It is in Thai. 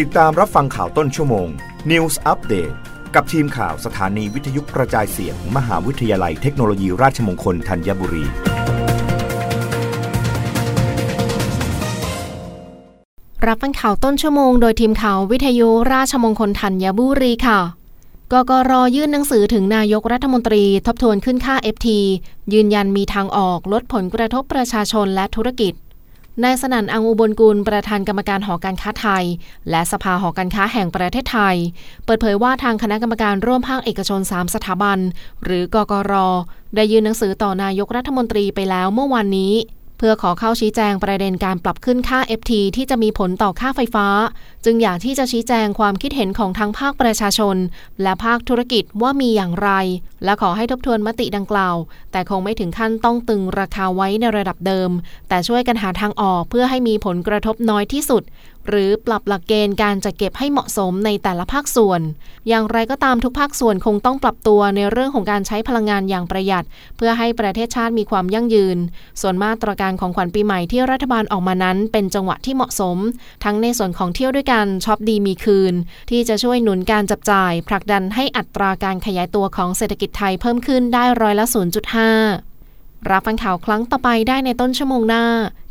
ติดตามรับฟังข่าวต้นชั่วโมง News Update กับทีมข่าวสถานีวิทยุกระจายเสียงมมหาวิทยาลัยเทคโนโลยีราชมงคลธัญบุรี รับฟังข่าวต้นชั่วโมงโดยทีมข่าววิทยุราชมงคลธัญบุรีค่ะกกรยื่นหนังสือถึงนายกรัฐมนตรีทบทวนขึ้นค่า FT ยืนยันมีทางออกลดผลกระทบประชาชนและธุรกิจ นายสนั่นอังอุบลกุลประธานกรรมการหอการค้าไทย และสภาหอการค้าแห่งประเทศไทย เปิดเผยว่าทางคณะกรรมการร่วมภาคเอกชน 3 สถาบัน หรือกกรได้ยื่นหนังสือต่อนายกรัฐมนตรีไปแล้วเมื่อวานนี้ พื่อขอเข้าชี้แจงประเด็นการปรับขึ้นค่า FT ที่จะมีผลต่อค่าไฟฟ้า จึงอยากที่จะชี้แจงความคิดเห็นของทั้งภาคประชาชน และภาคธุรกิจว่ามีอย่างไร และขอให้ทบทวนมติดังกล่าว แต่คงไม่ถึงขั้นต้องตึงราคาไว้ในระดับเดิม แต่ช่วยกันหาทางออกเพื่อให้มีผลกระทบน้อยที่สุด หรือปรับหลักเกณฑ์การจัดเก็บให้เหมาะสมในแต่ละภาคส่วน อย่างไรก็ตามทุกภาคส่วนคงต้องปรับตัวในเรื่องของการใช้พลังงานอย่างประหยัด เพื่อให้ประเทศชาติมีความยั่งยืน ส่วนมาตรการของขวัญปีใหม่ที่รัฐบาลออกมานั้น เป็นจังหวะที่เหมาะสม ทั้งในส่วนของเที่ยวด้วยกันช็อปดีมีคืน ที่จะช่วยหนุนการจับจ่าย ผลักดันให้อัตราการขยายตัวของเศรษฐกิจไทยเพิ่มขึ้นได้ร้อยละ 0.5 รับฟังข่าวครั้งต่อไปได้ในต้นชั่วโมงหน้า